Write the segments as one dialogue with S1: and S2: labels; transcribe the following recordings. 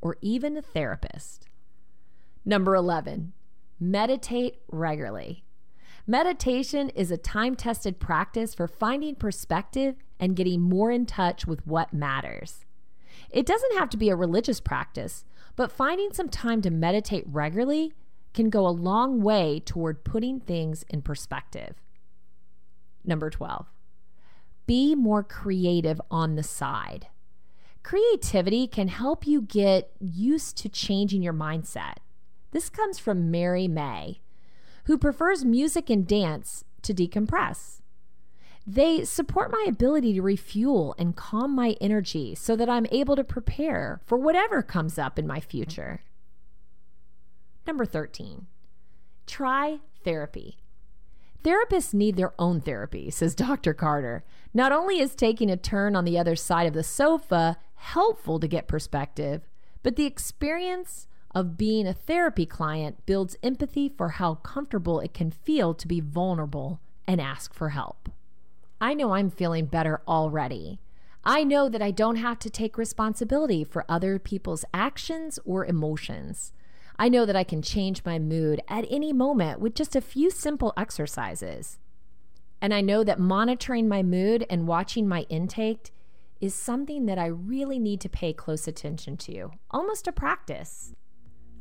S1: or even a therapist. Number 11, meditate regularly. Meditation is a time tested practice for finding perspective and getting more in touch with what matters. It doesn't have to be a religious practice, but finding some time to meditate regularly can go a long way toward putting things in perspective. Number 12, be more creative on the side. Creativity can help you get used to changing your mindset. This comes from Mary May who prefers music and dance to decompress. They support my ability to refuel and calm my energy so that I'm able to prepare for whatever comes up in my future. Number 13, try therapy. Therapists need their own therapy, says Dr. Carter. Not only is taking a turn on the other side of the sofa helpful to get perspective, but the experience of being a therapy client builds empathy for how comfortable it can feel to be vulnerable and ask for help. I know I'm feeling better already. I know that I don't have to take responsibility for other people's actions or emotions. I know that I can change my mood at any moment with just a few simple exercises. And I know that monitoring my mood and watching my intake is something that I really need to pay close attention to, almost a practice.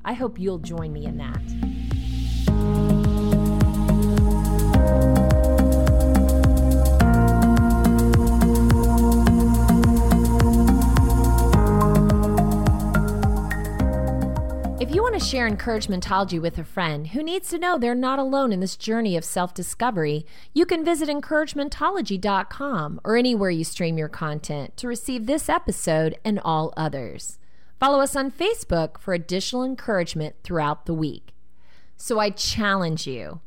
S1: I hope you'll join me in that. Want to share encouragementology with a friend who needs to know they're not alone in this journey of self discovery, you can visit encouragementology.com or anywhere you stream your content to receive this episode and all others. Follow us on Facebook for additional encouragement throughout the week. So I challenge you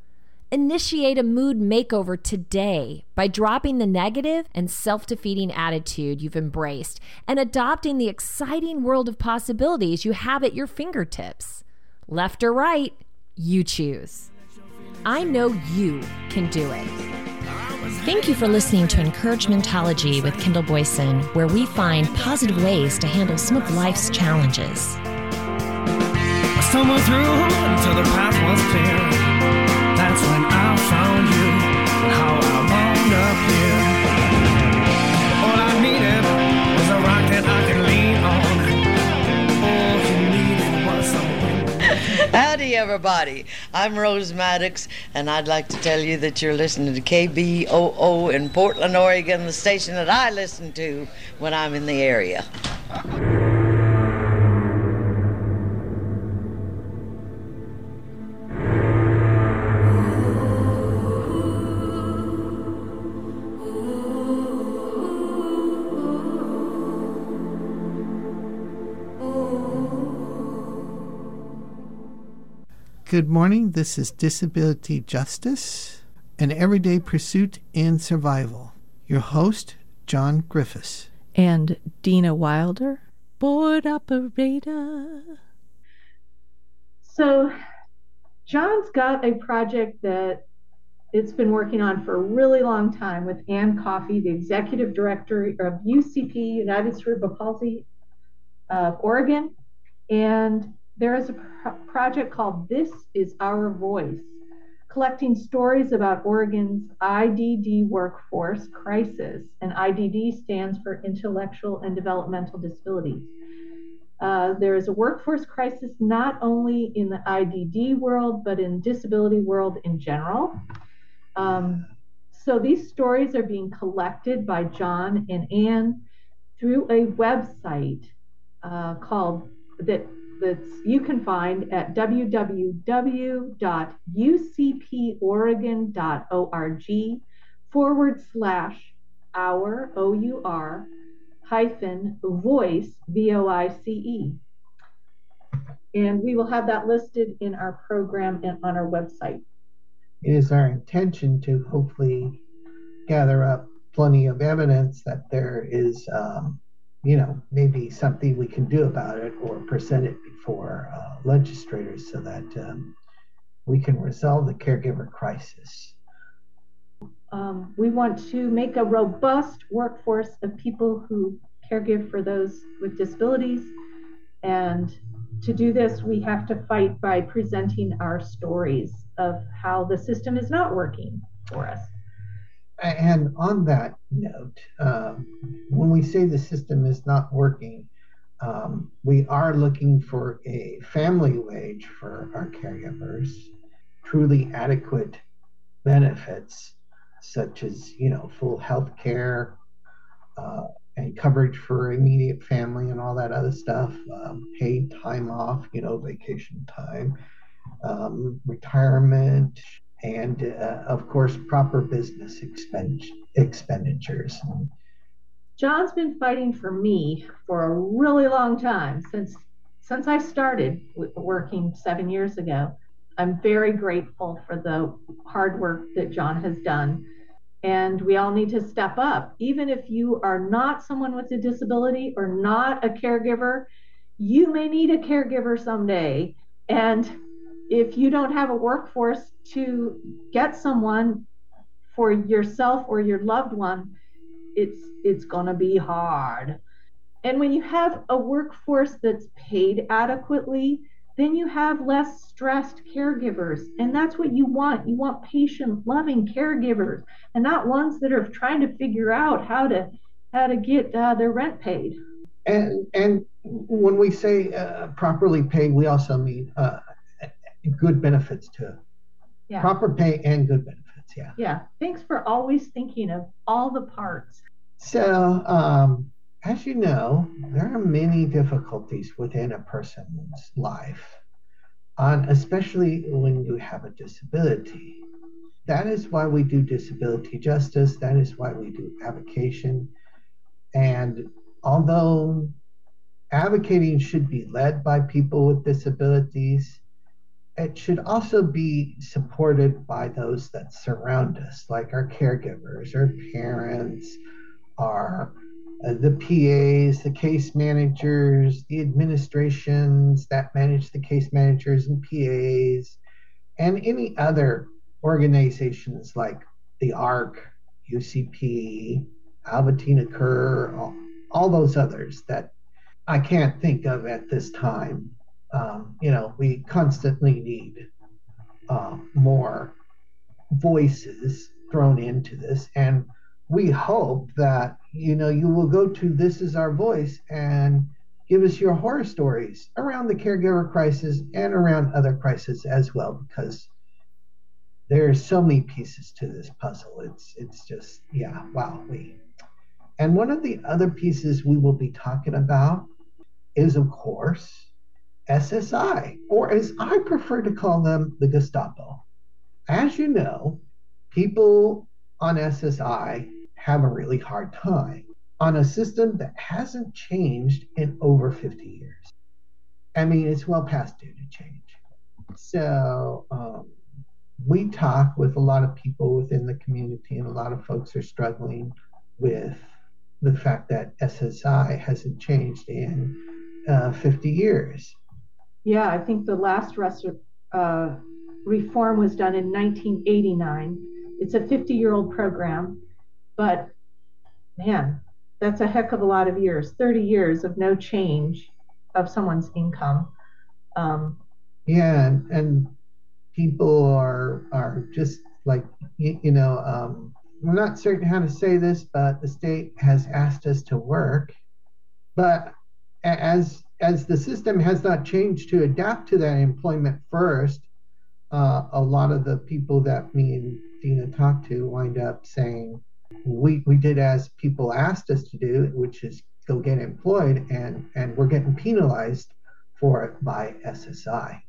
S1: initiate a mood makeover today by dropping the negative and self defeating attitude you've embraced and adopting the exciting world of possibilities you have at your fingertips. Left or right, you choose. I know you can do it. Thank you for listening to Encouragementology with Kendall Boyson, where we find positive ways to handle some of life's challenges. I stumbled through until the path was clear. Everybody. I'm Rose Maddox, and I'd like to tell you that you're listening to KBOO in Portland, Oregon, the station that I listen to when I'm in the area.
S2: Good morning. This is Disability Justice, an everyday pursuit and survival. Your host, John Griffiths.
S3: And Dena Wilder, board operator.
S4: So, John's got a project that it's been working on for a really long time with Ann Coffey, the executive director of UCP, United Cerebral Palsy of Oregon. And there is a pro- project called This Is Our Voice, collecting stories about Oregon's IDD workforce crisis, and IDD stands for Intellectual and Developmental Disabilities. Uh, there is a workforce crisis not only in the IDD world, but in disability world in general. Um, so these stories are being collected by John and Anne through a website uh, called that that you can find at www.ucporegon.org forward slash our O U R hyphen voice V O I C E. And we will have that listed in our program and on our website.
S2: It is our intention to hopefully gather up plenty of evidence that there is um, you know, maybe something we can do about it or present it before uh, legislators so that um, we can resolve the caregiver crisis.
S4: Um, we want to make a robust workforce of people who caregive for those with disabilities. And to do this, we have to fight by presenting our stories of how the system is not working for us.
S2: And on that note, um, when we say the system is not working, um, we are looking for a family wage for our caregivers, truly adequate benefits such as you know full health care uh, and coverage for immediate family and all that other stuff, um, paid time off, you know, vacation time, um, retirement, and uh, of course, proper business expend- expenditures.
S4: John's been fighting for me for a really long time since since I started working seven years ago. I'm very grateful for the hard work that John has done. And we all need to step up. Even if you are not someone with a disability or not a caregiver, you may need a caregiver someday. And if you don't have a workforce to get someone for yourself or your loved one, it's it's going to be hard. And when you have a workforce that's paid adequately, then you have less stressed caregivers. And that's what you want. You want patient, loving caregivers and not ones that are trying to figure out how to how to get uh, their rent paid.
S2: And and when we say uh, properly paid, we also mean uh, good benefits too. Yeah. Proper pay and good benefits. Yeah.
S4: Yeah. Thanks for always thinking of all the parts.
S2: So, um, as you know, there are many difficulties within a person's life, especially when you have a disability. That is why we do disability justice. That is why we do avocation. And although advocating should be led by people with disabilities, it should also be supported by those that surround us, like our caregivers, our parents, our uh, the PAs, the case managers, the administrations that manage the case managers and PAs, and any other organizations like the ARC, UCP, Albertina Kerr, all, all those others that I can't think of at this time. Um, you know, we constantly need uh, more voices thrown into this, and we hope that you know, you will go to This Is Our Voice and give us your horror stories around the caregiver crisis and around other crises as well, because there's so many pieces to this puzzle. It's it's just yeah, wow. We and one of the other pieces we will be talking about is of course SSI, or as I prefer to call them, the Gestapo. As you know, people on SSI have a really hard time on a system that hasn't changed in over 50 years. I mean, it's well past due to change. So um, we talk with a lot of people within the community, and a lot of folks are struggling with the fact that SSI hasn't changed in uh, 50 years.
S4: Yeah, I think the last rest, uh, reform was done in 1989. It's a 50 year old program but man, that's a heck of a lot of years 30 years of no change of someone's income. Um,
S2: yeah, and, and people are are just like you, you know um, I'm not certain how to say this, but the state has asked us to work, but as as the system has not changed to adapt to that employment first, uh, a lot of the people that me and Dena talked to wind up saying, we we did as people asked us to do, which is go get employed, and and we're getting penalized for it by SSI.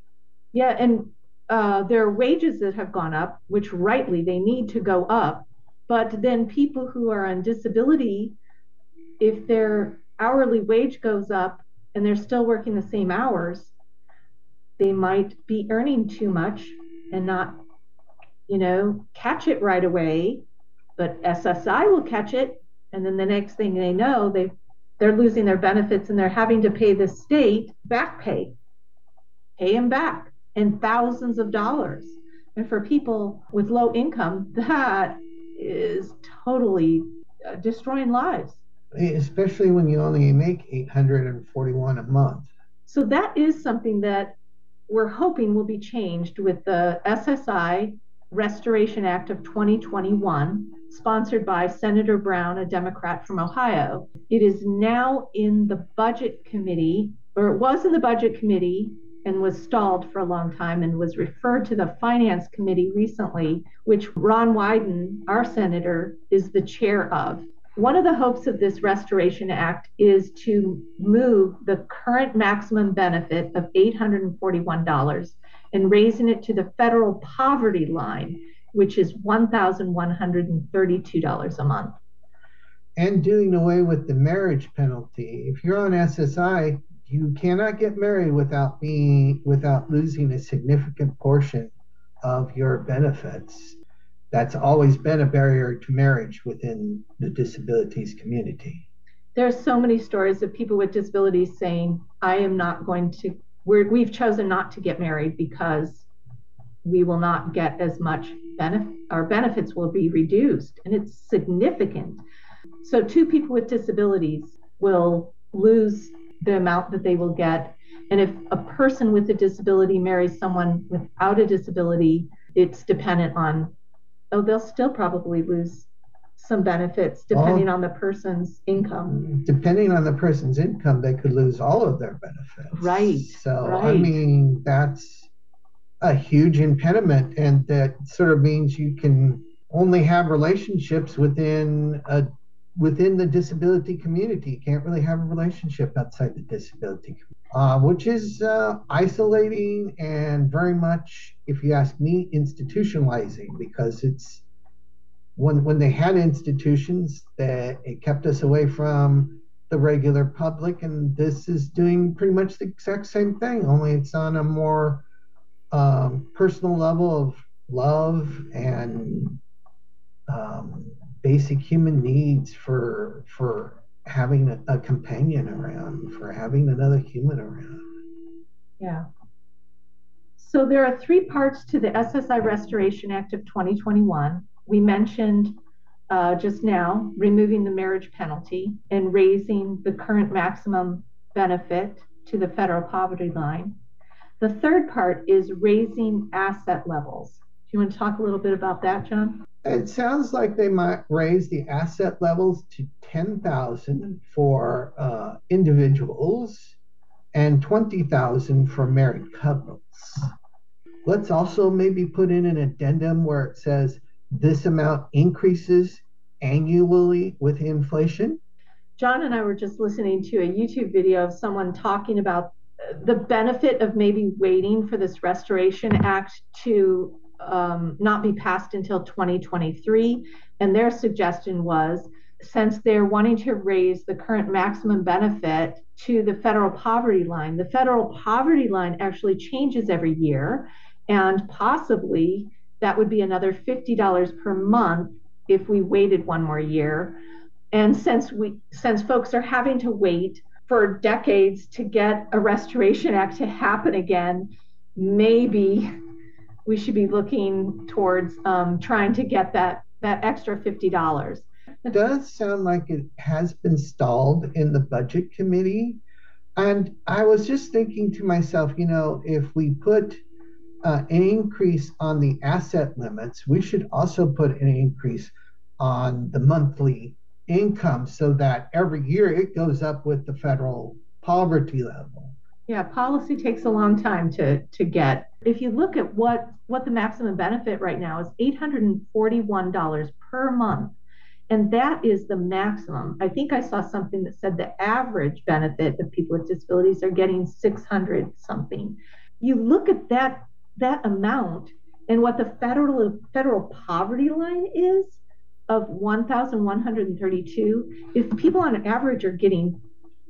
S4: Yeah, and uh, there are wages that have gone up, which rightly they need to go up. But then people who are on disability, if their hourly wage goes up and they're still working the same hours, they might be earning too much and not, you know, catch it right away but SSI will catch it, and then the next thing they know, they they're losing their benefits and they're having to pay the state back pay, pay them back, in thousands of dollars. And for people with low income, that is totally uh, destroying lives.
S2: Especially when you only make 841 a month.
S4: So that is something that we're hoping will be changed with the SSI Restoration Act of 2021, sponsored by Senator Brown, a Democrat from Ohio. It is now in the Budget Committee, or it was in the Budget Committee and was stalled for a long time and was referred to the Finance Committee recently, which Ron Wyden, our senator, is the chair of. One of the hopes of this Restoration Act is to move the current maximum benefit of $841 and raising it to the federal poverty line, which is $1,132 a month.
S2: And doing away with the marriage penalty. If you're on SSI, you cannot get married without being without losing a significant portion of your benefits that's always been a barrier to marriage within the disabilities community.
S4: There are so many stories of people with disabilities saying, I am not going to, we're, we've chosen not to get married because we will not get as much benefit, our benefits will be reduced. And it's significant. So, two people with disabilities will lose the amount that they will get. And if a person with a disability marries someone without a disability, it's dependent on oh, they'll still probably lose some benefits depending on the person's income.
S2: Depending on the person's income, they could lose all of their benefits.
S4: Right.
S2: So,
S4: right.
S2: I mean, that's a huge impediment. And that sort of means you can only have relationships within a within the disability community. You can't really have a relationship outside the disability community uh, which is uh, isolating and very much, if you ask me, institutionalizing because it's when when they had institutions that it kept us away from the regular public, and this is doing pretty much the exact same thing, only it's on a more um, personal level of love and um, basic human needs for for having a, a companion around, for having another human around.
S4: Yeah. So there are three parts to the SSI Restoration Act of 2021. We mentioned uh, just now removing the marriage penalty and raising the current maximum benefit to the federal poverty line. The third part is raising asset levels. Do you want to talk a little bit about that, John?
S2: It sounds like they might raise the asset levels to 10,000 for uh, individuals and 20,000 for married couples. Let's also maybe put in an addendum where it says this amount increases annually with inflation.
S4: John and I were just listening to a YouTube video of someone talking about the benefit of maybe waiting for this Restoration Act to um, not be passed until 2023. And their suggestion was since they're wanting to raise the current maximum benefit to the federal poverty line, the federal poverty line actually changes every year. And possibly that would be another $50 per month if we waited one more year. And since we since folks are having to wait for decades to get a restoration act to happen again, maybe we should be looking towards um, trying to get that that extra fifty dollars.
S2: It does sound like it has been stalled in the budget committee, and I was just thinking to myself, you know, if we put uh, an increase on the asset limits, we should also put an increase on the monthly income so that every year it goes up with the federal poverty level.
S4: Yeah, policy takes a long time to to get. If you look at what what the maximum benefit right now is $841 per month. And that is the maximum. I think I saw something that said the average benefit of people with disabilities are getting 600 something. You look at that that amount and what the federal federal poverty line is of 1132 if people on average are getting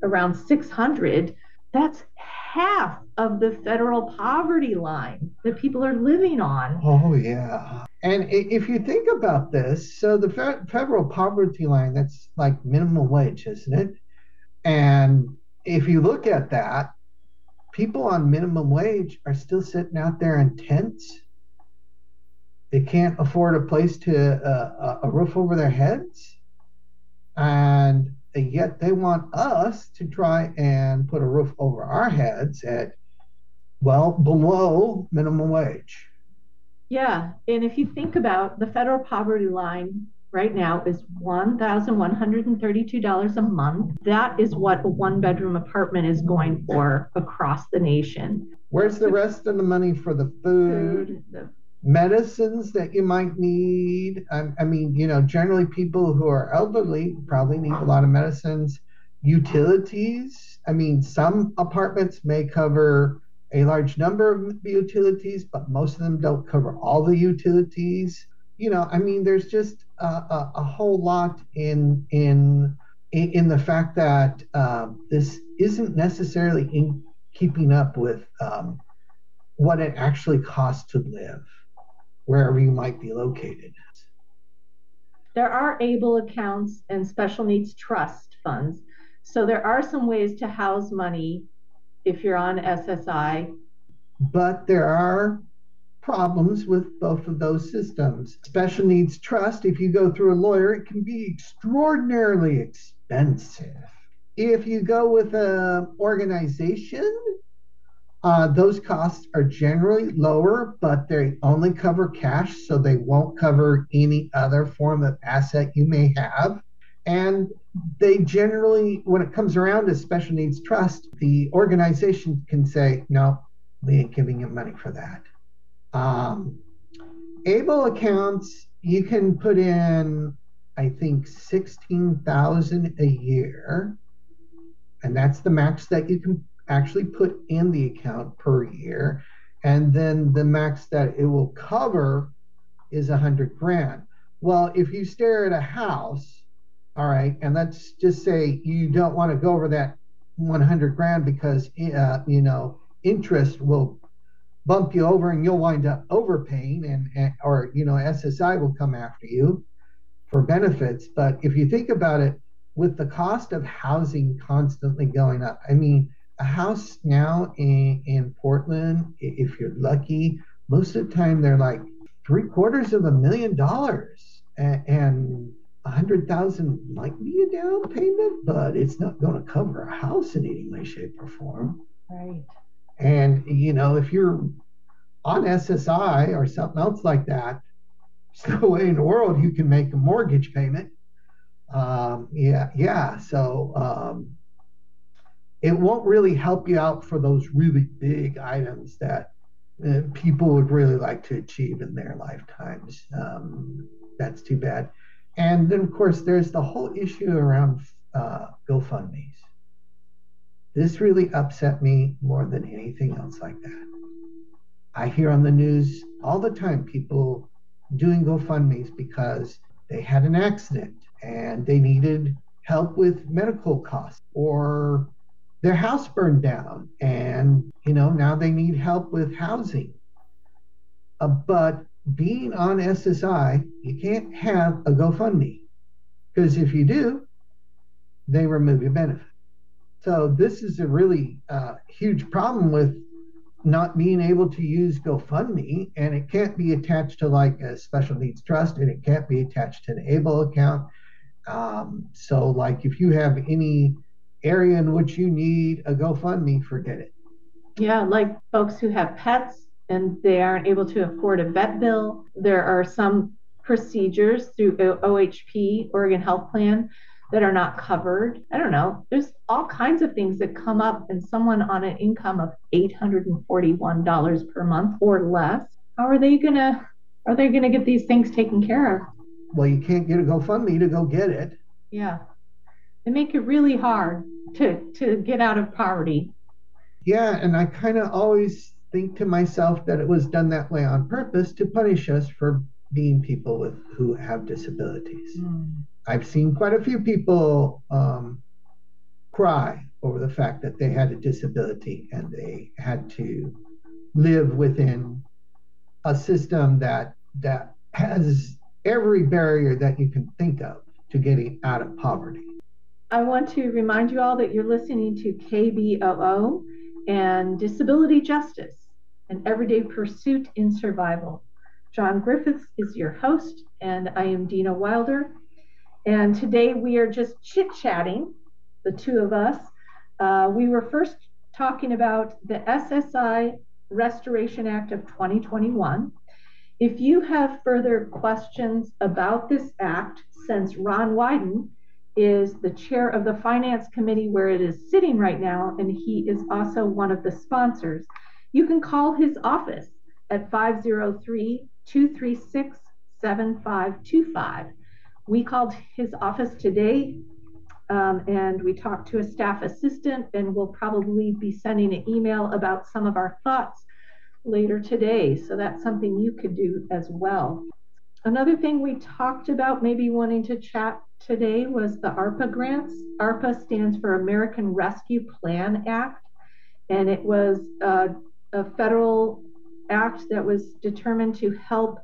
S4: around 600 that's half of the federal poverty line that people are living on.
S2: Oh, yeah. And if you think about this, so the federal poverty line, that's like minimum wage, isn't it? And if you look at that, people on minimum wage are still sitting out there in tents. They can't afford a place to uh, a roof over their heads. And yet they want us to try and put a roof over our heads at, well, below minimum wage.
S4: Yeah. And if you think about the federal poverty line right now is $1,132 a month. That is what a one bedroom apartment is going for across the nation.
S2: Where's the rest of the money for the food,
S4: Food, the
S2: medicines that you might need? I, I mean, you know, generally people who are elderly probably need a lot of medicines, utilities. I mean, some apartments may cover a large number of utilities, but most of them don't cover all the utilities. You know, I mean, there's just a, a, a whole lot in in in in the fact that um, this isn't necessarily in keeping up with um, what it actually costs to live wherever you might be located.
S4: there are able accounts and special needs trust funds. So there are some ways to house money if you're on SSI.
S2: But there are problems with both of those systems. Special needs trust, if you go through a lawyer, it can be extraordinarily expensive. If you go with an organization, uh, those costs are generally lower, but they only cover cash, so they won't cover any other form of asset you may have. And they generally, when it comes around to special needs trust, the organization can say, no, we ain't giving you money for that. Um, able accounts, you can put in, I think, 16,000 a year. And that's the max that you can actually put in the account per year. And then the max that it will cover is a hundred grand. Well, if you stare at a house, all right, and let's just say you don't want to go over that 100 grand because, uh, you know, interest will bump you over and you'll wind up overpaying and, and or, you know, SSI will come after you for benefits. But if you think about it, with the cost of housing constantly going up, I mean, a house now in, in Portland, if you're lucky, most of the time they're like three quarters of a million dollars. A- And a hundred thousand might be a down payment, but it's not going to cover a house in any way, shape, or form.
S4: Right.
S2: And you know, if you're on SSI or something else like that, there's no way in the world you can make a mortgage payment. Um, yeah, yeah. So um, it won't really help you out for those really big items that uh, people would really like to achieve in their lifetimes. Um, that's too bad. And then, of course, there's the whole issue around uh, GoFundMe's. This really upset me more than anything else like that. I hear on the news all the time people doing GoFundMe's because they had an accident and they needed help with medical costs or their house burned down and you know now they need help with housing uh, but being on ssi you can't have a gofundme because if you do they remove your benefit so this is a really uh, huge problem with not being able to use gofundme and it can't be attached to like a special needs trust and it can't be attached to an able account um, so like if you have any area in which you need a GoFundMe, forget it.
S4: Yeah, like folks who have pets and they aren't able to afford a vet bill. There are some procedures through OHP, Oregon Health Plan, that are not covered. I don't know. There's all kinds of things that come up, and someone on an income of $841 per month or less, how are they gonna are they gonna get these things taken care of?
S2: Well, you can't get a GoFundMe to go get it.
S4: Yeah. They make it really hard to to get out of poverty.
S2: Yeah, and I kind of always think to myself that it was done that way on purpose to punish us for being people with who have disabilities. Hmm. I've seen quite a few people um, cry over the fact that they had a disability and they had to live within a system that that has every barrier that you can think of to getting out of poverty.
S4: I want to remind you all that you're listening to KBOO and Disability Justice, an everyday pursuit in survival. John Griffiths is your host, and I am Dena Wilder. And today we are just chit chatting, the two of us. Uh, we were first talking about the SSI Restoration Act of 2021. If you have further questions about this act, since Ron Wyden is the chair of the Finance Committee where it is sitting right now, and he is also one of the sponsors, you can call his office at 503 236 7525. We called his office today um, and we talked to a staff assistant, and we'll probably be sending an email about some of our thoughts later today. So that's something you could do as well. Another thing we talked about, maybe wanting to chat today, was the ARPA grants. ARPA stands for American Rescue Plan Act, and it was uh, a federal act that was determined to help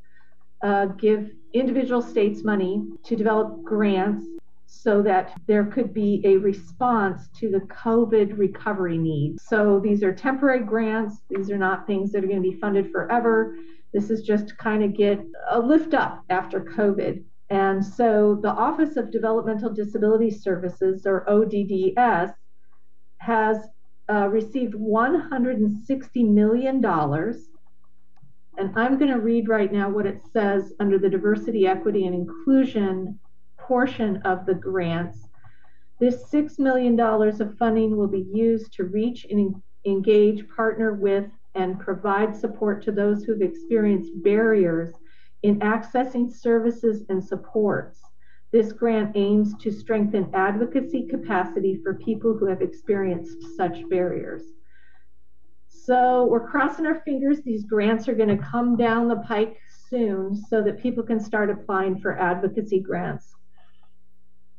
S4: uh, give individual states money to develop grants so that there could be a response to the COVID recovery needs. So these are temporary grants, these are not things that are going to be funded forever. This is just to kind of get a lift up after COVID. And so the Office of Developmental Disability Services, or ODDS, has uh, received $160 million. And I'm going to read right now what it says under the Diversity, Equity, and Inclusion portion of the grants. This $6 million of funding will be used to reach and engage, partner with, and provide support to those who've experienced barriers in accessing services and supports. This grant aims to strengthen advocacy capacity for people who have experienced such barriers. So we're crossing our fingers. These grants are going to come down the pike soon so that people can start applying for advocacy grants.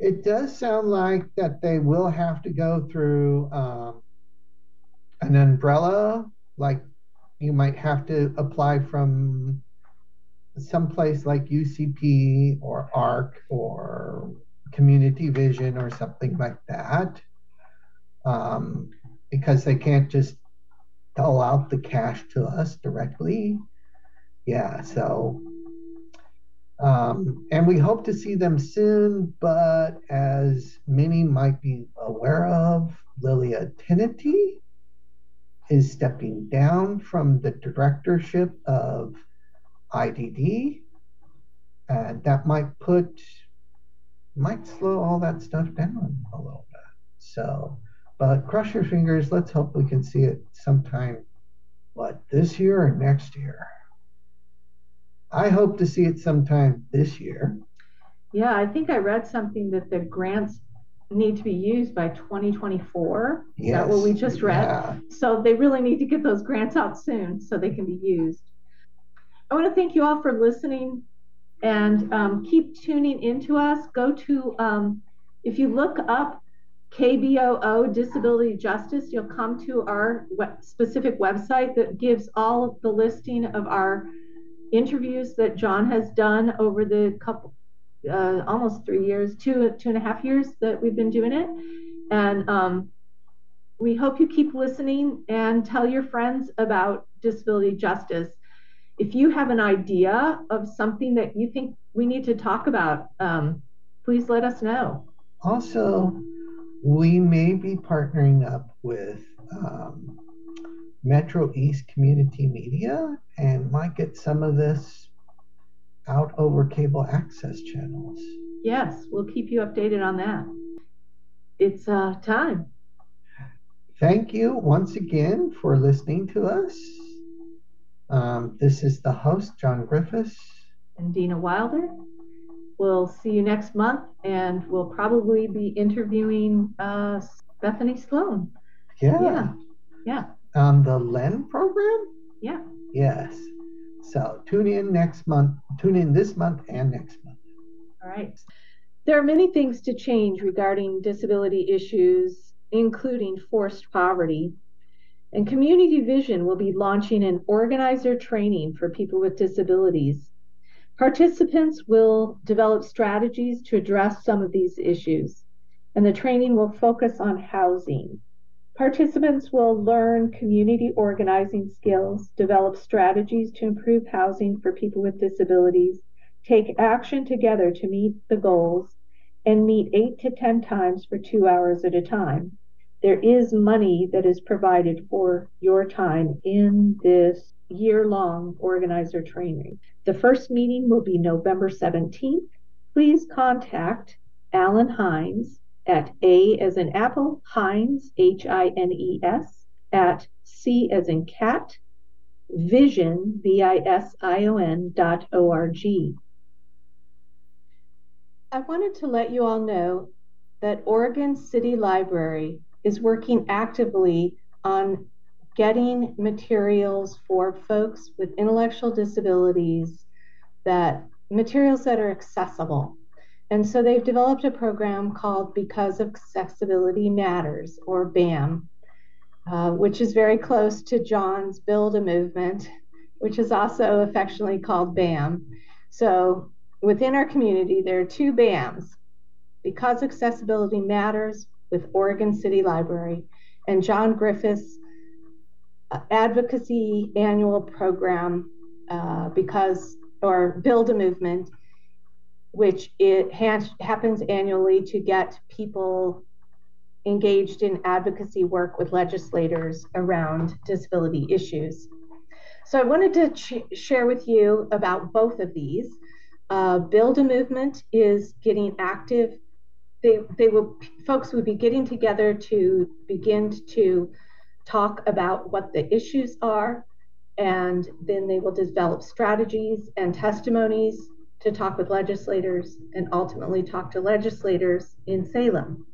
S2: It does sound like that they will have to go through um, an umbrella, like you might have to apply from someplace like UCP or ARC or Community Vision or something like that, um, because they can't just dole out the cash to us directly. Yeah, so um, and we hope to see them soon, but as many might be aware of, Lilia Teninty is stepping down from the directorship of IDD, and that might put, might slow all that stuff down a little bit. So, but cross your fingers. Let's hope we can see it sometime, what, this year or next year? I hope to see it sometime this year.
S4: Yeah, I think I read something that the grants need to be used by 2024. Is yes, that what we just read? Yeah. So they really need to get those grants out soon so they can be used. I want to thank you all for listening and um, keep tuning into us. Go to, um, if you look up KBOO Disability Justice, you'll come to our specific website that gives all the listing of our interviews that John has done over the couple, uh, almost three years, two two and a half years that we've been doing it, and um, we hope you keep listening and tell your friends about disability justice. If you have an idea of something that you think we need to talk about, um, please let us know.
S2: Also, we may be partnering up with um, Metro East Community Media and might get some of this out over cable access channels.
S4: Yes, we'll keep you updated on that. It's uh, time.
S2: Thank you once again for listening to us. Um, this is the host, John Griffiths.
S4: And Dena Wilder. We'll see you next month, and we'll probably be interviewing uh, Bethany Sloan.
S2: Yeah.
S4: Yeah. Yeah
S2: on the LEN program?
S4: Yeah.
S2: Yes. So tune in next month, tune in this month and next month.
S4: All right. There are many things to change regarding disability issues, including forced poverty. And Community Vision will be launching an organizer training for people with disabilities. Participants will develop strategies to address some of these issues, and the training will focus on housing. Participants will learn community organizing skills, develop strategies to improve housing for people with disabilities, take action together to meet the goals, and meet eight to 10 times for two hours at a time. There is money that is provided for your time in this year long organizer training. The first meeting will be November 17th. Please contact Alan Hines at A as in Apple, Hines, H I N E S, at C as in cat, vision, V I S I O N dot O R G. I wanted to let you all know that Oregon City Library is working actively on getting materials for folks with intellectual disabilities that materials that are accessible. And so they've developed a program called Because Accessibility Matters, or BAM, uh, which is very close to John's Build a Movement, which is also affectionately called BAM. So within our community, there are two BAMs Because Accessibility Matters with Oregon City Library and John Griffith's advocacy annual program, uh, because or Build a Movement, which it ha- happens annually to get people engaged in advocacy work with legislators around disability issues. So I wanted to ch- share with you about both of these. Uh, Build a Movement is getting active. They, they will, folks would be getting together to begin to talk about what the issues are, and then they will develop strategies and testimonies to talk with legislators and ultimately talk to legislators in Salem.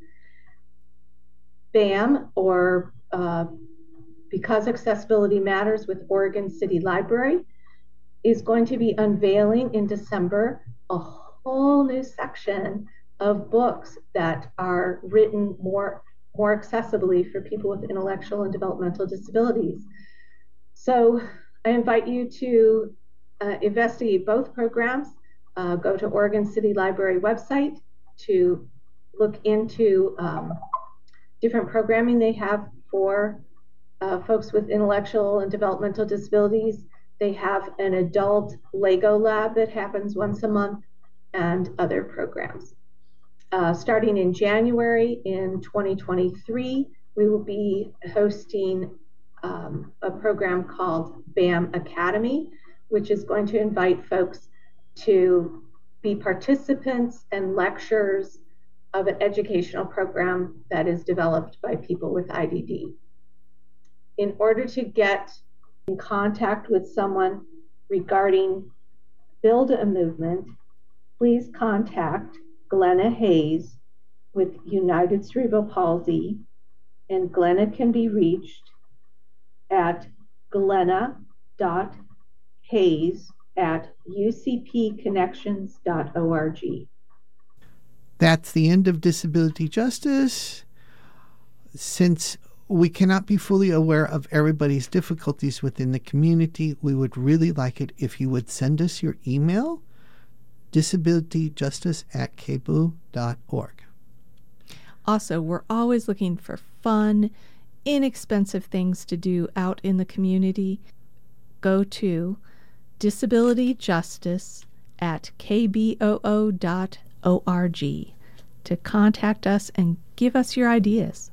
S4: BAM, or uh, Because Accessibility Matters with Oregon City Library, is going to be unveiling in December a whole new section of books that are written more, more accessibly for people with intellectual and developmental disabilities. So I invite you to uh, investigate both programs. Uh, go to Oregon City Library website to look into um, different programming they have for uh, folks with intellectual and developmental disabilities. They have an adult Lego lab that happens once a month and other programs. Uh, starting in January in 2023, we will be hosting um, a program called BAM Academy, which is going to invite folks to be participants and lecturers of an educational program that is developed by people with IDD. In order to get in contact with someone regarding Build a Movement, please contact Glenna Hayes with United Cerebral Palsy, and Glenna can be reached at glenna.hayes at ucpconnections.org.
S5: That's the end of disability justice. Since we cannot be fully aware of everybody's difficulties within the community, we would really like it if you would send us your email disabilityjustice at kboo.org.
S3: Also, we're always looking for fun, inexpensive things to do out in the community. Go to disabilityjustice at kboo.org to contact us and give us your ideas.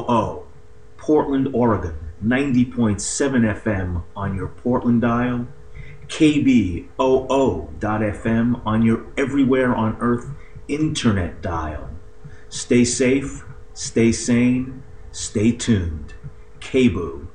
S6: KBOO, Portland, Oregon, 90.7 FM on your Portland dial, KBOO.FM on your everywhere on earth internet dial. Stay safe, stay sane, stay tuned. KBOO